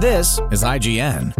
This is IGN.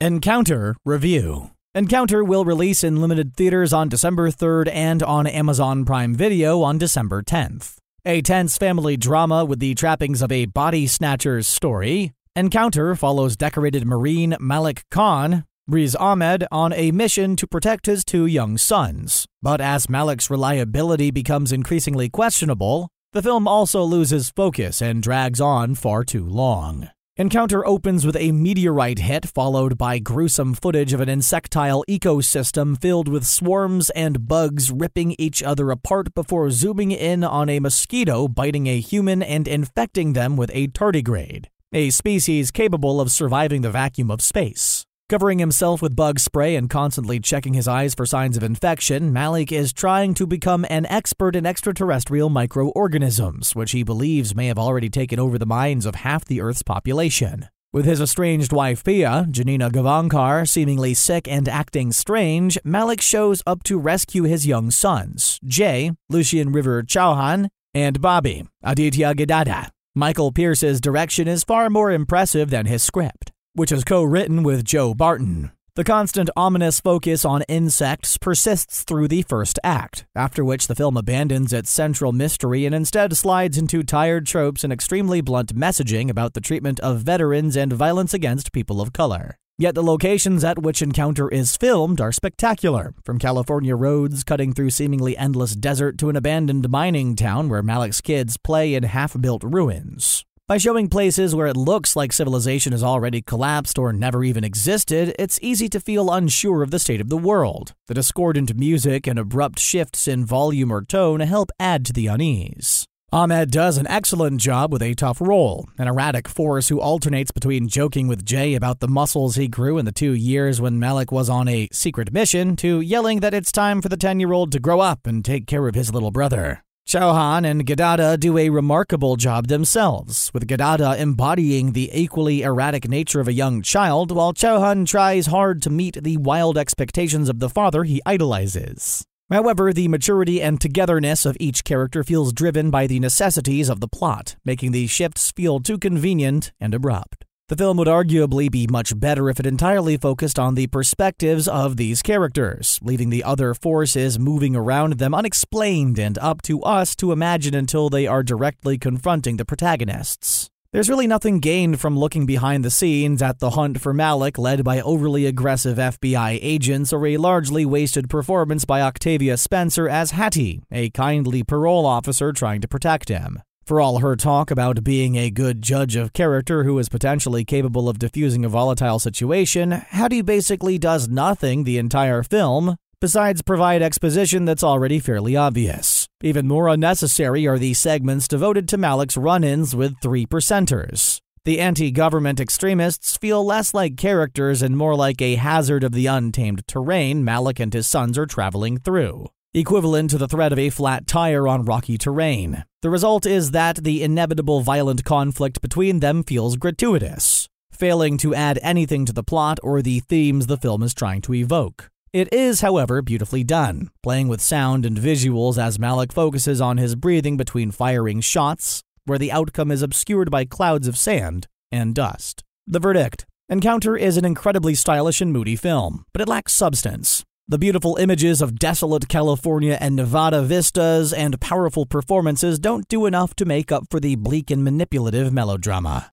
Encounter Review. Encounter will release in limited theaters on December 3rd and on Amazon Prime Video on December 10th. A tense family drama with the trappings of a body snatcher's story, Encounter follows decorated Marine Malik Khan, Riz Ahmed, on a mission to protect his two young sons. But as Malik's reliability becomes increasingly questionable, the film also loses focus and drags on far too long. Encounter opens with a meteorite hit, followed by gruesome footage of an insectile ecosystem filled with swarms and bugs ripping each other apart before zooming in on a mosquito biting a human and infecting them with a tardigrade, a species capable of surviving the vacuum of space. Covering himself with bug spray and constantly checking his eyes for signs of infection, Malik is trying to become an expert in extraterrestrial microorganisms, which he believes may have already taken over the minds of half the Earth's population. With his estranged wife Pia, Janina Gavankar, seemingly sick and acting strange, Malik shows up to rescue his young sons, Jay, Lucian River Chauhan, and Bobby, Aditya Geddada. Michael Pearce's direction is far more impressive than his script which is co written with Joe Barton. The constant ominous focus on insects persists through the first act, after which the film abandons its central mystery and instead slides into tired tropes and extremely blunt messaging about the treatment of veterans and violence against people of color. Yet the locations at which Encounter is filmed are spectacular, from California roads cutting through seemingly endless desert to an abandoned mining town where Malik's kids play in half built ruins. By showing places where it looks like civilization has already collapsed or never even existed, it's easy to feel unsure of the state of the world. The discordant music and abrupt shifts in volume or tone help add to the unease. Ahmed does an excellent job with a tough role, an erratic force who alternates between joking with Jay about the muscles he grew in the two years when Malik was on a secret mission to yelling that it's time for the 10 year old to grow up and take care of his little brother. Chauhan and Geddada do a remarkable job themselves, with Geddada embodying the equally erratic nature of a young child, while Chauhan tries hard to meet the wild expectations of the father he idolizes. However, the maturity and togetherness of each character feels driven by the necessities of the plot, making these shifts feel too convenient and abrupt. The film would arguably be much better if it entirely focused on the perspectives of these characters, leaving the other forces moving around them unexplained and up to us to imagine until they are directly confronting the protagonists. There's really nothing gained from looking behind the scenes at the hunt for Malik led by overly aggressive FBI agents or a largely wasted performance by Octavia Spencer as Hattie, a kindly parole officer trying to protect him. For all her talk about being a good judge of character who is potentially capable of diffusing a volatile situation, Hattie basically does nothing the entire film besides provide exposition that's already fairly obvious. Even more unnecessary are the segments devoted to Malik's run ins with three percenters. The anti government extremists feel less like characters and more like a hazard of the untamed terrain Malik and his sons are traveling through equivalent to the threat of a flat tire on rocky terrain. The result is that the inevitable violent conflict between them feels gratuitous, failing to add anything to the plot or the themes the film is trying to evoke. It is, however, beautifully done, playing with sound and visuals as Malik focuses on his breathing between firing shots, where the outcome is obscured by clouds of sand and dust. The verdict Encounter is an incredibly stylish and moody film, but it lacks substance. The beautiful images of desolate California and Nevada vistas and powerful performances don't do enough to make up for the bleak and manipulative melodrama.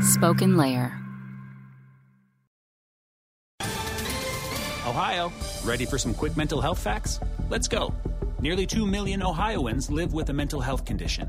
Spoken Layer. Ohio, ready for some quick mental health facts? Let's go. Nearly 2 million Ohioans live with a mental health condition.